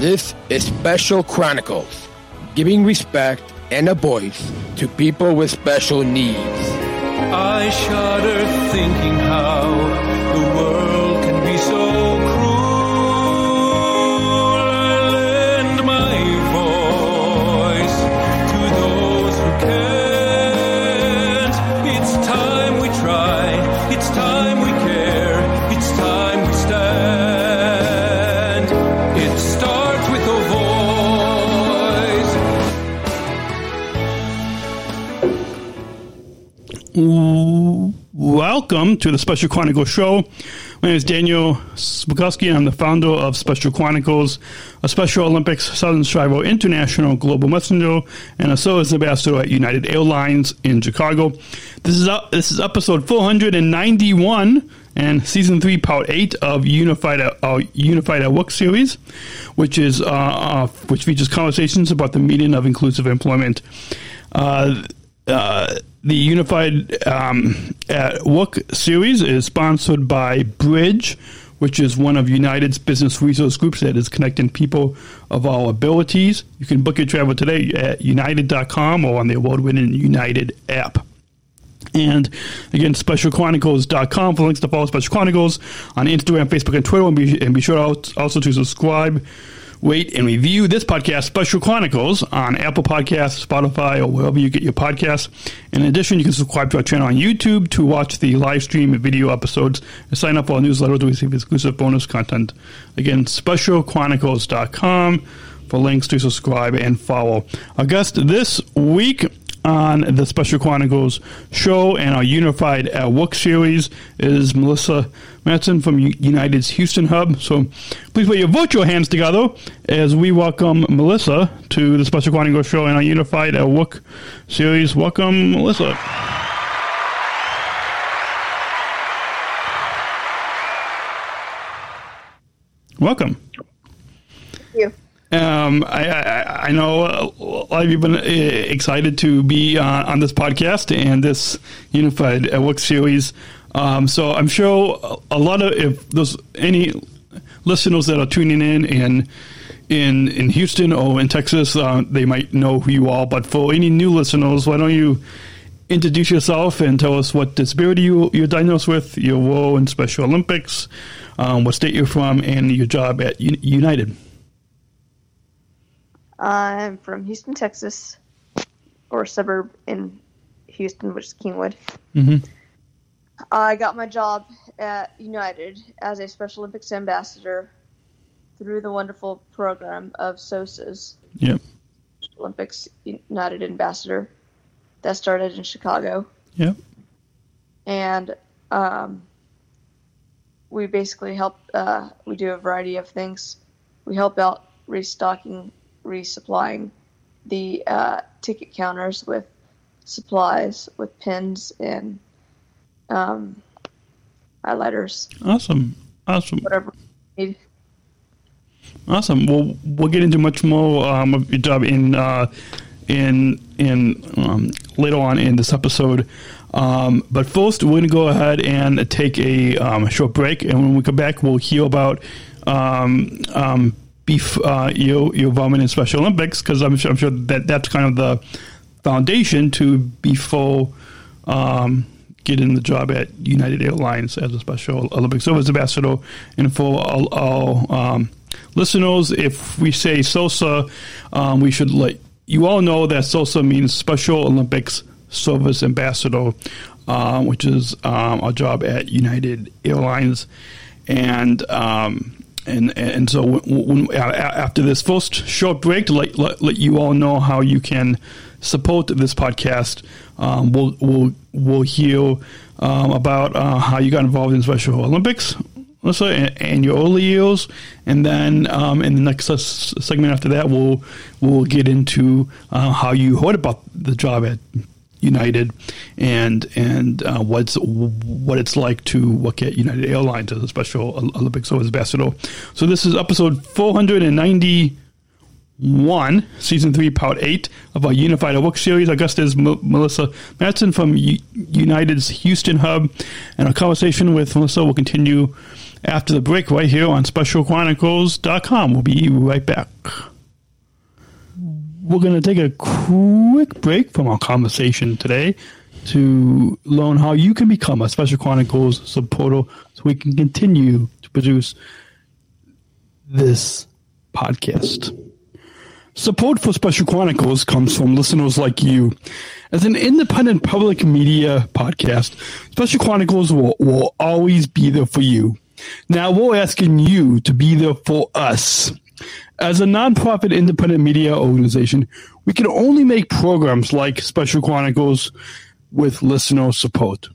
This is Special Chronicles, giving respect and a voice to people with special needs. I shudder thinking how Welcome to the Special Chronicles Show. My name is Daniel Smrokowski, I'm the founder of Special Chronicles, a Special Olympics Southern Strivo International Global Messenger, and a service ambassador at United Airlines in Chicago. This is up, this is episode 491 and season three, part eight of Unified uh, Unified at Work series, which is uh, uh, which features conversations about the meaning of inclusive employment. Uh, uh, the Unified um, at Work series is sponsored by Bridge, which is one of United's business resource groups that is connecting people of all abilities. You can book your travel today at united.com or on the award winning United app. And again, specialchronicles.com for links to follow Special Chronicles on Instagram, Facebook, and Twitter. And be, and be sure also to subscribe, rate, and review this podcast, Special Chronicles, on Apple Podcasts, Spotify, or wherever you get your podcasts. In addition, you can subscribe to our channel on YouTube to watch the live stream video episodes and sign up for our newsletter to receive exclusive bonus content. Again, specialchronicles.com for links to subscribe and follow. Our guest this week on the Special Chronicles show and our Unified uh, at Work series is Melissa Matson from United's Houston Hub. So please put your virtual hands together as we welcome Melissa to the Special Chronicles show and our Unified uh, at Work series. Welcome, Melissa. Welcome. Thank you. Um, I, I, I know a lot of you have been uh, excited to be uh, on this podcast and this Unified at Work series. Um, so I'm sure a lot of if there's any listeners that are tuning in in in in Houston or in Texas, uh, they might know who you are. But for any new listeners, why don't you introduce yourself and tell us what disability you, you're diagnosed with, your role in Special Olympics, um, what state you're from, and your job at United. I'm from Houston, Texas, or a suburb in Houston, which is Kingwood. Mm-hmm. I got my job at United as a Special Olympics ambassador through the wonderful program of SOSA's Yep. Olympics United Ambassador that started in Chicago. Yep. And um, we basically help, uh, we do a variety of things. We help out restocking resupplying the uh, ticket counters with supplies, with pens and um, highlighters, Awesome. Awesome. whatever we need. Awesome. Well, we'll get into much more um, of your job in uh, in in um, later on in this episode. Um, but first, we're going to go ahead and take a um, short break, and when we come back, we'll hear about um, um, beef uh, your your involvement in Special Olympics because I'm sure, I'm sure that that's kind of the foundation to before um, getting the job at United Airlines as a Special Olympic Service Ambassador. And for all, all um, listeners, if we say SOSA, um, we should let you all know that SOSA means Special Olympics Service Ambassador, um, which is um, our job at United Airlines. And um, and and so when, when, after this first short break to let, let, let you all know how you can support this podcast, um, we'll we'll we'll hear um, about uh, how you got involved in Special Olympics. Also, and, and your early years, and then um, in the next segment after that, we'll we'll get into uh, how you heard about the job at United and and uh, what's what it's like to work at United Airlines as a Special Olympics ambassador. So this is episode 491, season three, part eight of our Unified Work series. Our guest is M- Melissa Matson from U- United's Houston hub, and our conversation with Melissa will continue after the break right here on SpecialChronicles.com. We'll be right back. We're going to take a quick break from our conversation today to learn how you can become a Special Chronicles supporter so we can continue to produce this podcast. Support for Special Chronicles comes from listeners like you. As an independent public media podcast, Special Chronicles will, will always be there for you. Now we're asking you to be there for us. As a nonprofit independent media organization, we can only make programs like Special Chronicles with listener support.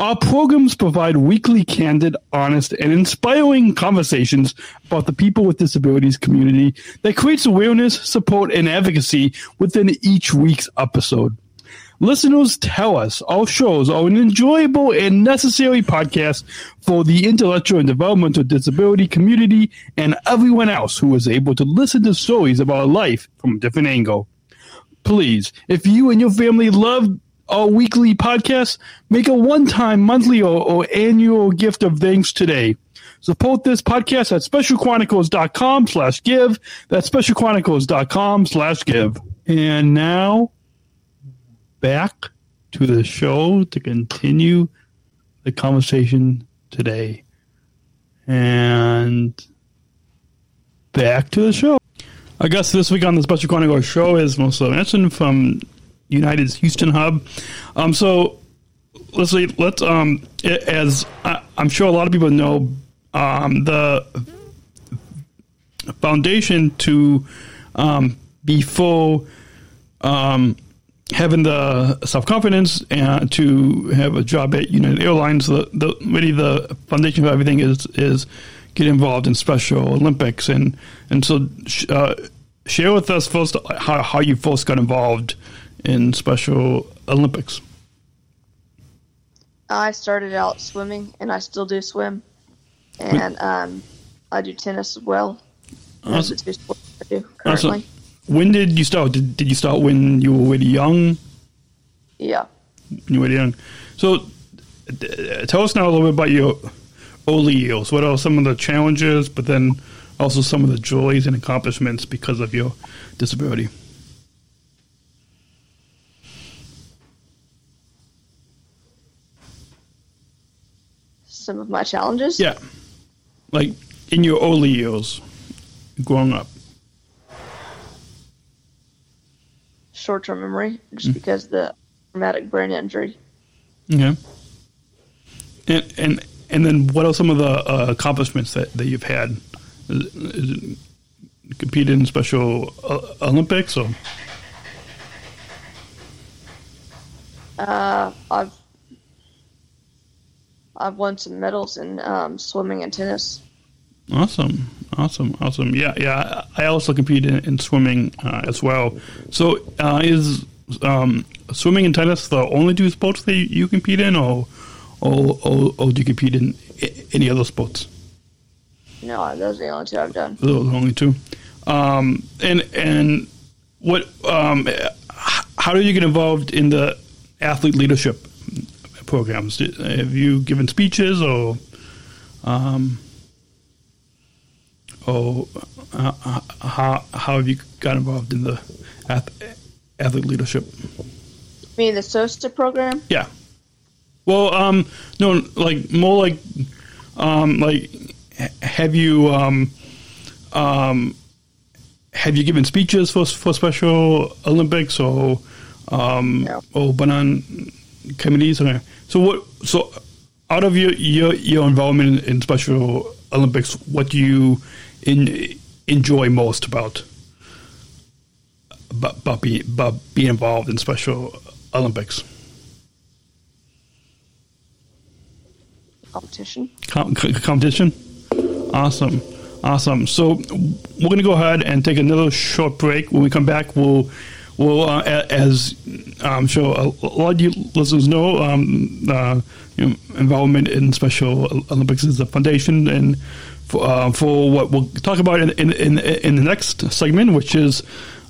Our programs provide weekly, candid, honest, and inspiring conversations about the people with disabilities community that creates awareness, support, and advocacy within each week's episode. Listeners tell us our shows are an enjoyable and necessary podcast for the intellectual and developmental disability community and everyone else who is able to listen to stories about life from a different angle. Please, if you and your family love our weekly podcast, make a one-time, monthly, or, or annual gift of thanks today. Support this podcast at specialchronicles.com slash give. That's specialchronicles.com slash give. And now back to the show to continue the conversation today. And back to the show. I guess this week on the Special Chronicles show is Melissa Matson from United's Houston hub. Um, so let's see, let's um, as I, am sure a lot of people know, um, the foundation to um, be full um, having the self confidence and to have a job at United Airlines, the, the really the foundation of everything is is get involved in Special Olympics and and so uh, share with us first how how you first got involved in Special Olympics. I started out swimming, and I still do swim, and um, I do tennis as well. Those are the two sports I do currently. Awesome. When did you start? Did, did you start when you were really young? Yeah. When you were young. So, uh, tell us now a little bit about your early years. What are some of the challenges, but then also some of the joys and accomplishments because of your disability? Some of my challenges. Yeah, like in your early years, growing up. Short-term memory, just mm because the traumatic brain injury. Okay. And and and then what are some of the uh, accomplishments that, that you've had? Is, is it competed in Special uh, Olympics or? Uh, I've I've won some medals in um, swimming and tennis. Awesome, awesome, awesome. Yeah, yeah. I also compete in, in swimming uh, as well. So, uh, is um, swimming and tennis the only two sports that you compete in, or or, or, or do you compete in any other sports? No, those are the only two I've done. Those are the only two. Um, and and what? Um, how did you get involved in the athlete leadership programs? Have you given speeches or? Um, or uh, how how have you got involved in the athlete leadership? You mean the SOSA program? Yeah. Well, um, no, like more like, um, like, have you, um, um, have you given speeches for for Special Olympics or, um, no. or been on committees? Okay. So what? So out of your your, your involvement in, in Special Olympics, what do you in, enjoy most about about, about, be, about being involved in Special Olympics? Competition. Com- competition. Awesome, awesome. So we're going to go ahead and take another short break. When we come back, we'll well, uh, as I'm sure a lot of you listeners know, um, uh, you know, involvement in Special Olympics is a foundation, and for, uh, for what we'll talk about in, in, in, in the next segment, which is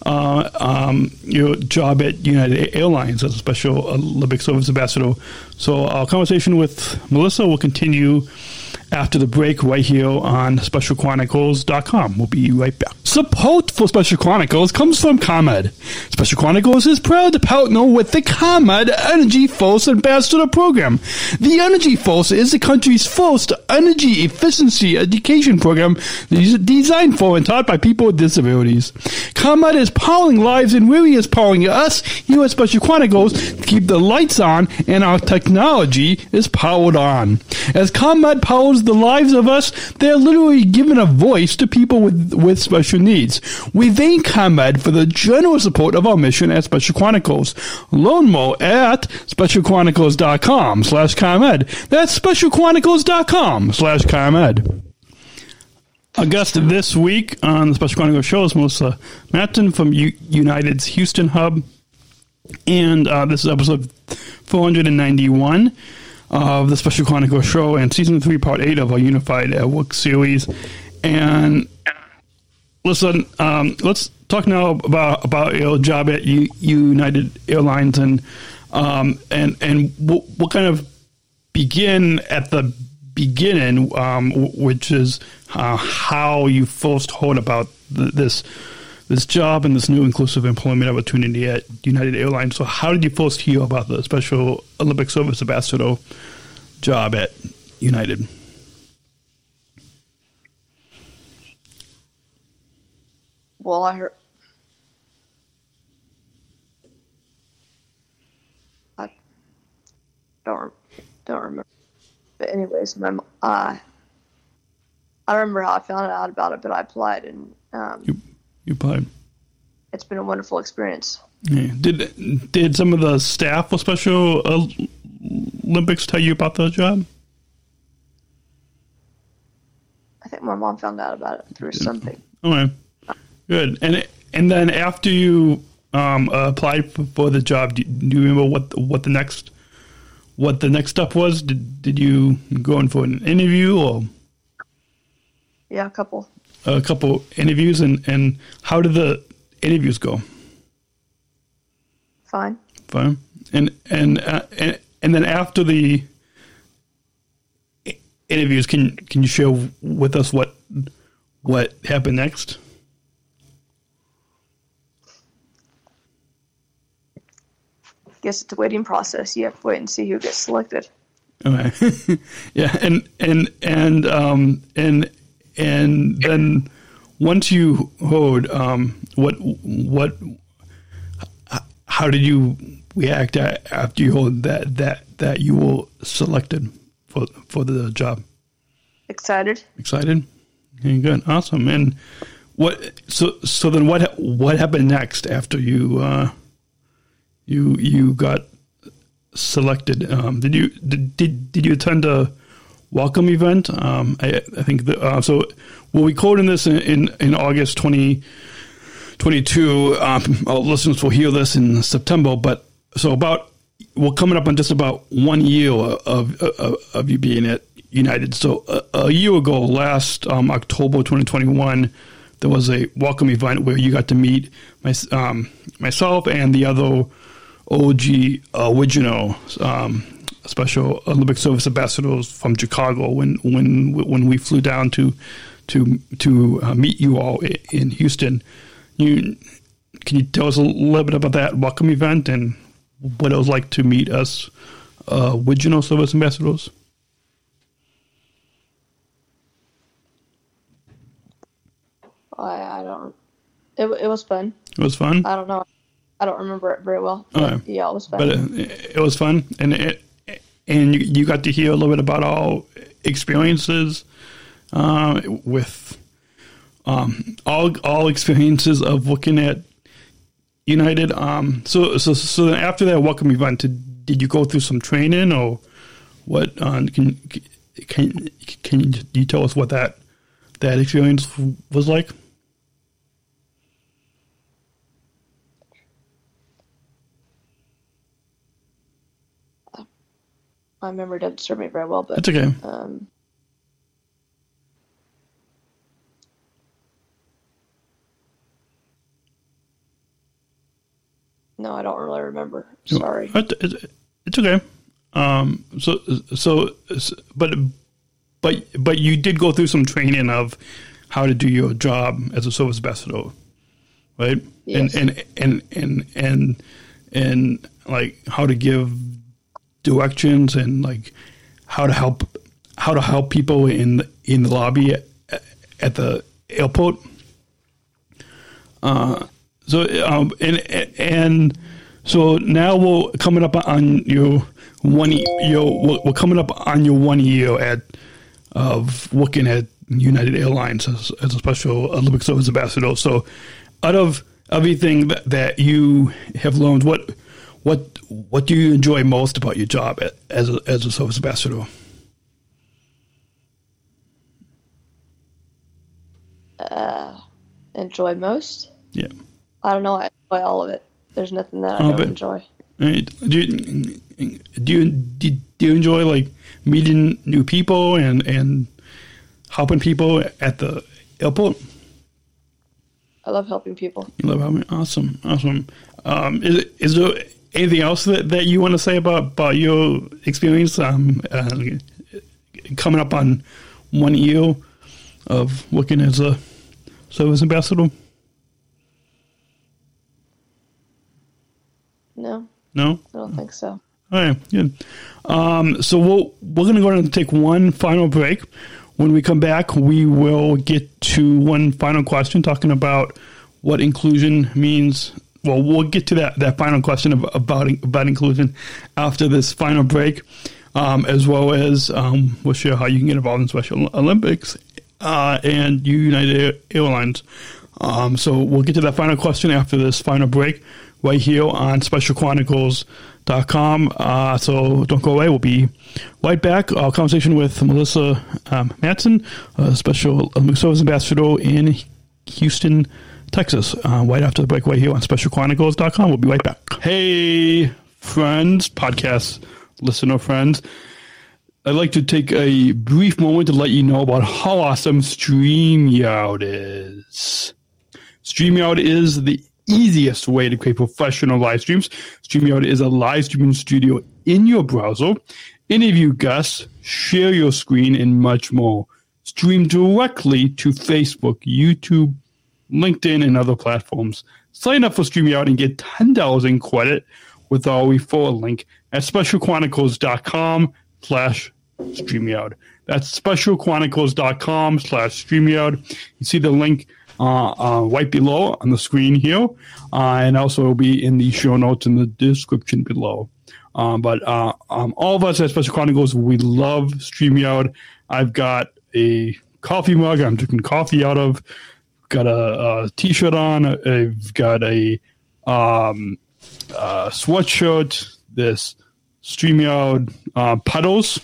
uh, um, your job at United Airlines as a Special Olympic Service Ambassador. So our conversation with Melissa will continue after the break right here on SpecialChronicles.com. We'll be right back. Support for Special Chronicles comes from ComEd. Special Chronicles is proud to partner with the ComEd Energy Force Ambassador Program. The Energy Force is the country's first energy efficiency education program designed for and taught by people with disabilities. ComEd is powering lives and really is powering us here at Special Chronicles to keep the lights on and our technology is powered on. As ComEd powers the lives of us, they're literally giving a voice to people with, with special needs. We thank ComEd for the generous support of our mission at Special Chronicles. Learn more at specialchronicles.com slash ComEd. That's specialchronicles.com slash ComEd. Our guest this week on the Special Chronicles show is Melissa Matson from U- United's Houston Hub. And uh, this is episode 491 of the Special Chronicles show and season three, part eight of our Unified at Work series. And listen, um, let's talk now about about your job at U- United Airlines and um, and and what, what kind of begin at the beginning, um, which is uh, how you first heard about th- this this job and this new inclusive employment opportunity at United Airlines. So, how did you first hear about the Special Olympic Service Ambassador job at United? Well, I heard. I don't don't remember. But anyways, my uh, I remember how I found out about it, but I applied, and um, You you applied. it's been a wonderful experience. Yeah. Did did some of the staff of Special Olympics tell you about the job? I think my mom found out about it through something. Okay, good. And and then after you um, applied for, the job, do, do you remember what the, what the next what the next step was? Did did you go in for an interview or Yeah, a couple. A couple interviews? And and how did the interviews go? Fine. Fine. And and uh, and and then after the interviews, can can you share with us what what happened next? I Guess it's a waiting process. You have to wait and see who gets selected. Okay. yeah, and and and um and and then once you heard um what what how did you react after you heard that that that you were selected for for the job? Excited. Excited? Okay, good, awesome. And what? So so then what? What happened next after you uh, you you got selected? Um, did you did, did did you attend a welcome event? Um, I, I think the, uh, so. We're recording this in in, in August twenty twenty two. Um, our listeners will hear this in September, but so about we're coming up on just about one year of of, of you being at United. So a, a year ago, last um, October 2021, there was a welcome event where you got to meet my, um, myself and the other OG original um, Special Olympic Service ambassadors from Chicago when when when we flew down to to to uh, meet you all in Houston. You can you tell us a little bit about that welcome event and what it was like to meet us uh, original service ambassadors? I, I don't. It, it was fun. It was fun. I don't know. I don't remember it very well. But Okay. Yeah, it was fun. but it, it was fun, and it, and you, you got to hear a little bit about our experiences uh, with um, all all experiences of looking at United. Um, so so so then after that welcome event, did, did you go through some training or what? Uh, can can can you tell us what that that experience was like? My memory doesn't serve me very well, but it's okay. um, no, I don't really remember. Sorry. It- it- It's okay. Um, so, so, but but but you did go through some training of how to do your job as a service ambassador, right? Yes. And, and and and and and like how to give directions and like how to help how to help people in in the lobby at, at the airport. Uh, so um, and and so now we're coming up on your one your we're- we're coming up on your one year at of working at United Airlines as, as a special Olympic service ambassador. So, out of everything that, that you have learned, what what what do you enjoy most about your job as a, as a service ambassador? Enjoy most? Yeah. I don't know. I enjoy all of it. There's nothing that I Oh, don't but- enjoy. Right. Do you, do you do you enjoy like meeting new people and and helping people at the airport? I love helping people. You love helping. Awesome, awesome. Um, is is there anything else that, that you want to say about, about your experience um, uh, coming up on one year of working as a service ambassador? No, No. I don't think so. All right, good. Um, so we'll, we're going to go ahead and take one final break. When we come back, we will get to one final question talking about what inclusion means. Well, we'll get to that, that final question of, about about inclusion after this final break, um, as well as um, we'll share how you can get involved in Special Olympics uh, and United Airlines. Um, so we'll get to that final question after this final break right here on specialchronicles.com. Uh, so don't go away. We'll be right back. Our conversation with Melissa um, Matson, a special Olympic service ambassador in Houston, Texas, uh, right after the break here on specialchronicles.com. We'll be right back. Hey, friends, podcast listener friends. I'd like to take a brief moment to let you know about how awesome StreamYard is. StreamYard is the easiest way to create professional live streams. StreamYard is a live streaming studio in your browser. Interview guests, share your screen, and much more. Stream directly to Facebook, YouTube, LinkedIn, and other platforms. Sign up for StreamYard and get $10 in credit with our referral link at specialchronicles.com slash StreamYard. That's specialchronicles.com slash StreamYard. You see the link uh, uh, right below on the screen here, uh, and also will be in the show notes in the description below. Um, but uh, um, all of us at Special Chronicles, we love StreamYard. I've got a coffee mug I'm drinking coffee out of. Got a, a t-shirt on. I've got a um, uh, sweatshirt. This StreamYard uh, puddles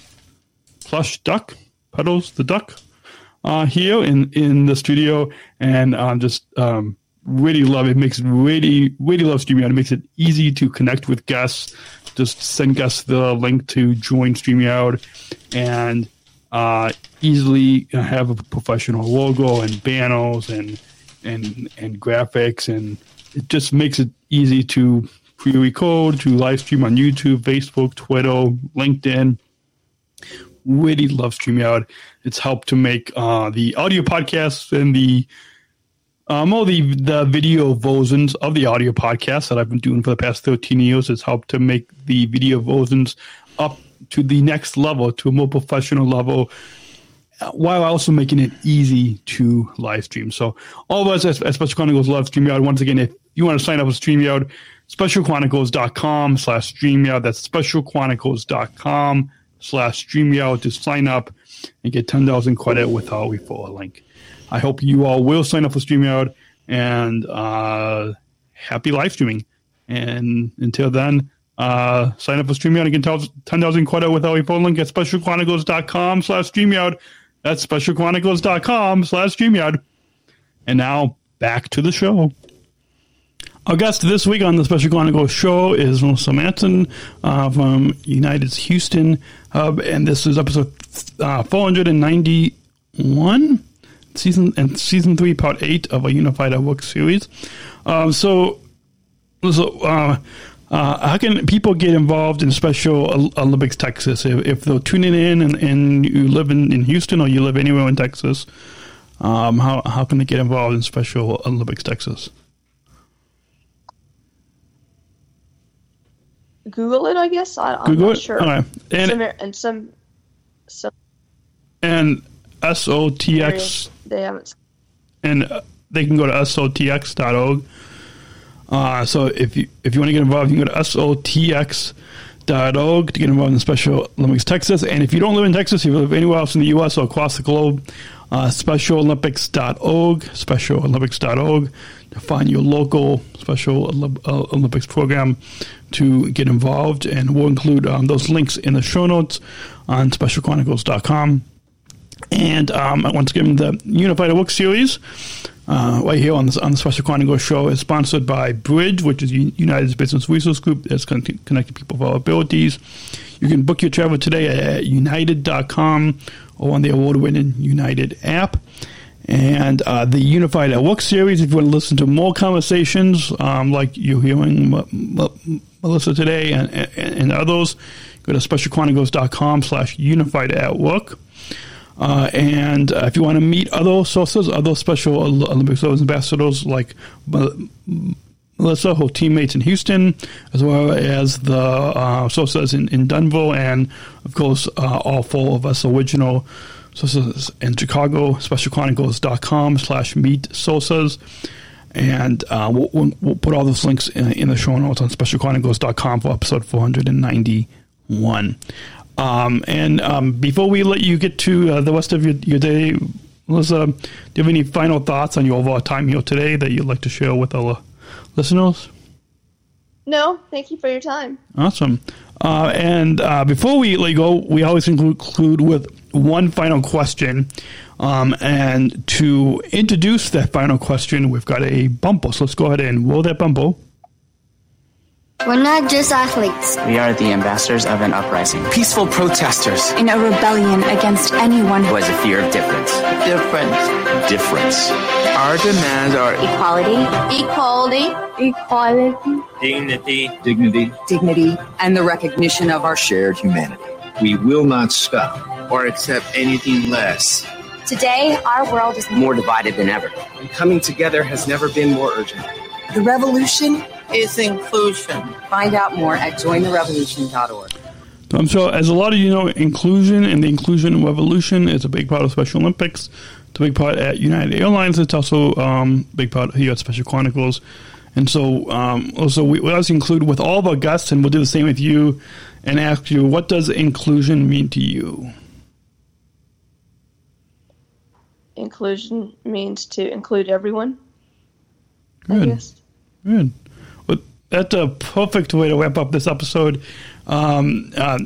plush duck puddles the duck uh, here in in the studio, and um, just um, really love it. Makes really really love StreamYard. It makes it easy to connect with guests. Just send guests the link to join StreamYard, and uh, easily have a professional logo and banners and and and graphics, and it just makes it easy to pre-record, to live stream on YouTube, Facebook, Twitter, LinkedIn really love StreamYard. It's helped to make uh, the audio podcasts and the um, all the the video versions of the audio podcasts that I've been doing for the past 13 years. has helped to make the video versions up to the next level, to a more professional level, uh, while also making it easy to live stream. So all of us at, at Special Chronicles love StreamYard. Once again, if you want to sign up with StreamYard, specialchronicles.com slash StreamYard. That's specialchronicles.com slash StreamYard to sign up and get 10,000 credit with our referral link. I hope you all will sign up for StreamYard and uh, happy live streaming. And until then, uh, sign up for StreamYard and get 10,000 credit with our referral link at specialchronicles.com slash StreamYard. That's specialchronicles.com slash StreamYard. And now back to the show. Our guest this week on the Special Chronicles show is Melissa Matson uh, from United's Houston Hub, and this is episode uh, 491, season and season three, part eight of a Unified at Work series. Um, so, so uh, Uh, how can people get involved in Special Olympics Texas if, if they're tuning in and, and you live in, in Houston or you live anywhere in Texas? Um, how how can they get involved in Special Olympics Texas? Google it, I guess. I, I'm Google not it. sure. All right. And some, and some some and SOTX they haven't. and uh, they can go to sotx.org. Uh, so if you if you want to get involved, you can go to sotx.org to get involved in Special Olympics Texas. And if you don't live in Texas, if you live anywhere else in the U.S. or across the globe, uh, SpecialOlympics.org, SpecialOlympics.org to find your local Special uh, Olympics program to get involved. And we'll include um, those links in the show notes on SpecialChronicles.com. And um, once again, the Unified Work Series, uh, right here on, this, on the Special Chronicles show, is sponsored by Bridge, which is United's business resource group that's con- connecting people with all abilities. You can book your travel today at united.com or on the award winning United app. And uh, the Unified at Work series, if you want to listen to more conversations um, like you're hearing M- M- Melissa today and, and, and others, go to specialchronicles.com slash unified at work. Uh, and uh, if you want to meet other SOSAs, other special Olympic Service ambassadors like Melissa, her teammates in Houston, as well as the uh, SOSAs in, in Dunville, and of course, uh, all four of us original SOSAs in Chicago, specialchronicles.com slash meet SOSAs. And uh, we'll, we'll, put all those links in, in the show notes on specialchronicles.com for episode 491. Um, and um, before we let you get to uh, the rest of your, your day, Melissa, do you have any final thoughts on your overall time here today that you'd like to share with our listeners? No, thank you for your time. Awesome. Uh, and uh, before we let you go, we always conclude with one final question. Um, and to introduce that final question, we've got a bumble. So let's go ahead and roll that bumble. We're not just athletes. We are the ambassadors of an uprising. Peaceful protesters. In a rebellion against anyone who has a fear of difference. Difference. Difference. Our demands are equality, equality, equality, dignity, dignity, dignity, and the recognition of our shared humanity. We will not stop or accept anything less. Today, our world is more divided than ever. And coming together has never been more urgent. The revolution is inclusion. Find out more at jointherevolution.org. So I'm as a lot of you know, inclusion and the inclusion revolution is a big part of Special Olympics. It's a big part at United Airlines. It's also um, a big part here at Special Chronicles. And so, um, also, we, we always include with all of our guests, and we'll do the same with you, and ask you, what does inclusion mean to you? Inclusion means to include everyone. Good. I guess. Good. That's a perfect way to wrap up this episode. Um, uh,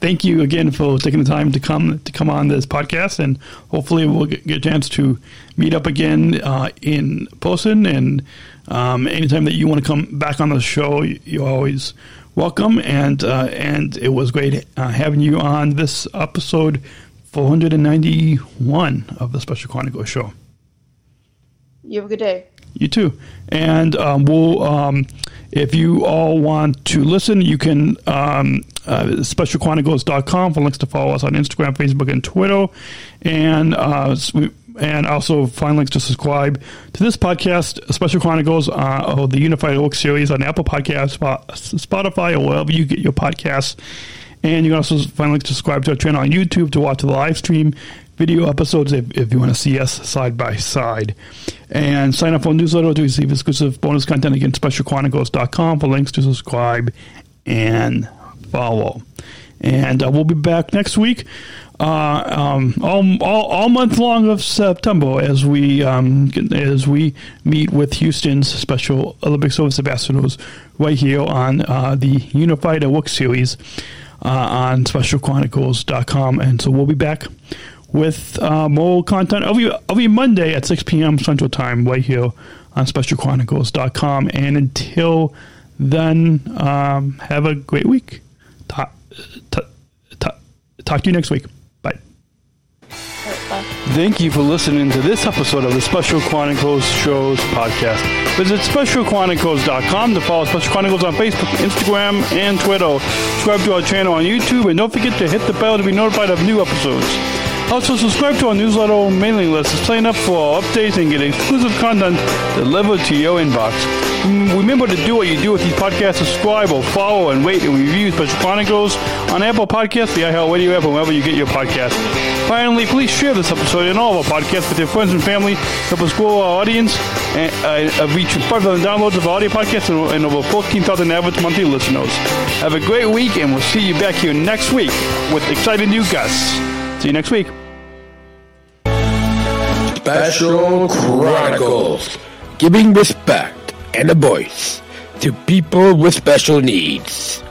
thank you again for taking the time to come to come on this podcast, and hopefully we'll get, get a chance to meet up again uh, in person. And um, anytime that you want to come back on the show, you're always welcome. And uh, and it was great uh, having you on this episode 491 of the Special Chronicles show. You have a good day. You too. And um, we'll, um, if you all want to listen, you can, um, uh, specialchronicles.com for links to follow us on Instagram, Facebook, and Twitter. And, uh, and also find links to subscribe to this podcast, Special Chronicles, uh, or the Unified Oak series on Apple Podcasts, Spotify, or wherever you get your podcasts. And you can also find links to subscribe to our channel on YouTube to watch the live stream video episodes if, if you want to see us side by side. And sign up for newsletter to receive exclusive bonus content again, specialchronicles.com for links to subscribe and follow. And uh, we'll be back next week. Uh, um, all, all, all month long of September as we um, as we meet with Houston's Special Olympic Service ambassadors right here on uh, the Unified at Work series uh, on specialchronicles.com. And so we'll be back with uh, more content every, every Monday at 6 p.m. Central Time right here on specialchronicles.com. And until then, um, have a great week. Talk, talk, talk, to you next week. Bye. Thank you for listening to this episode of the Special Chronicles Shows podcast. Visit specialchronicles.com to follow Special Chronicles on Facebook, Instagram, and Twitter. Subscribe to our channel on YouTube, and don't forget to hit the bell to be notified of new episodes. Also, subscribe to our newsletter or mailing list to sign up for our updates and get exclusive content delivered to your inbox. Mm, Remember to do what you do with these podcasts. Subscribe or follow and rate and review Special Chronicles on Apple Podcasts, the iHeartRadio app, or wherever you get your podcasts. Finally, please share this episode and all of our podcasts with your friends and family. Help us grow our audience and uh, reach 5,000 downloads of our audio podcasts and, and over 14,000 average monthly listeners. Have a great week, and we'll see you back here next week with exciting new guests. See you next week. Special Chronicles, giving respect and a voice to people with special needs.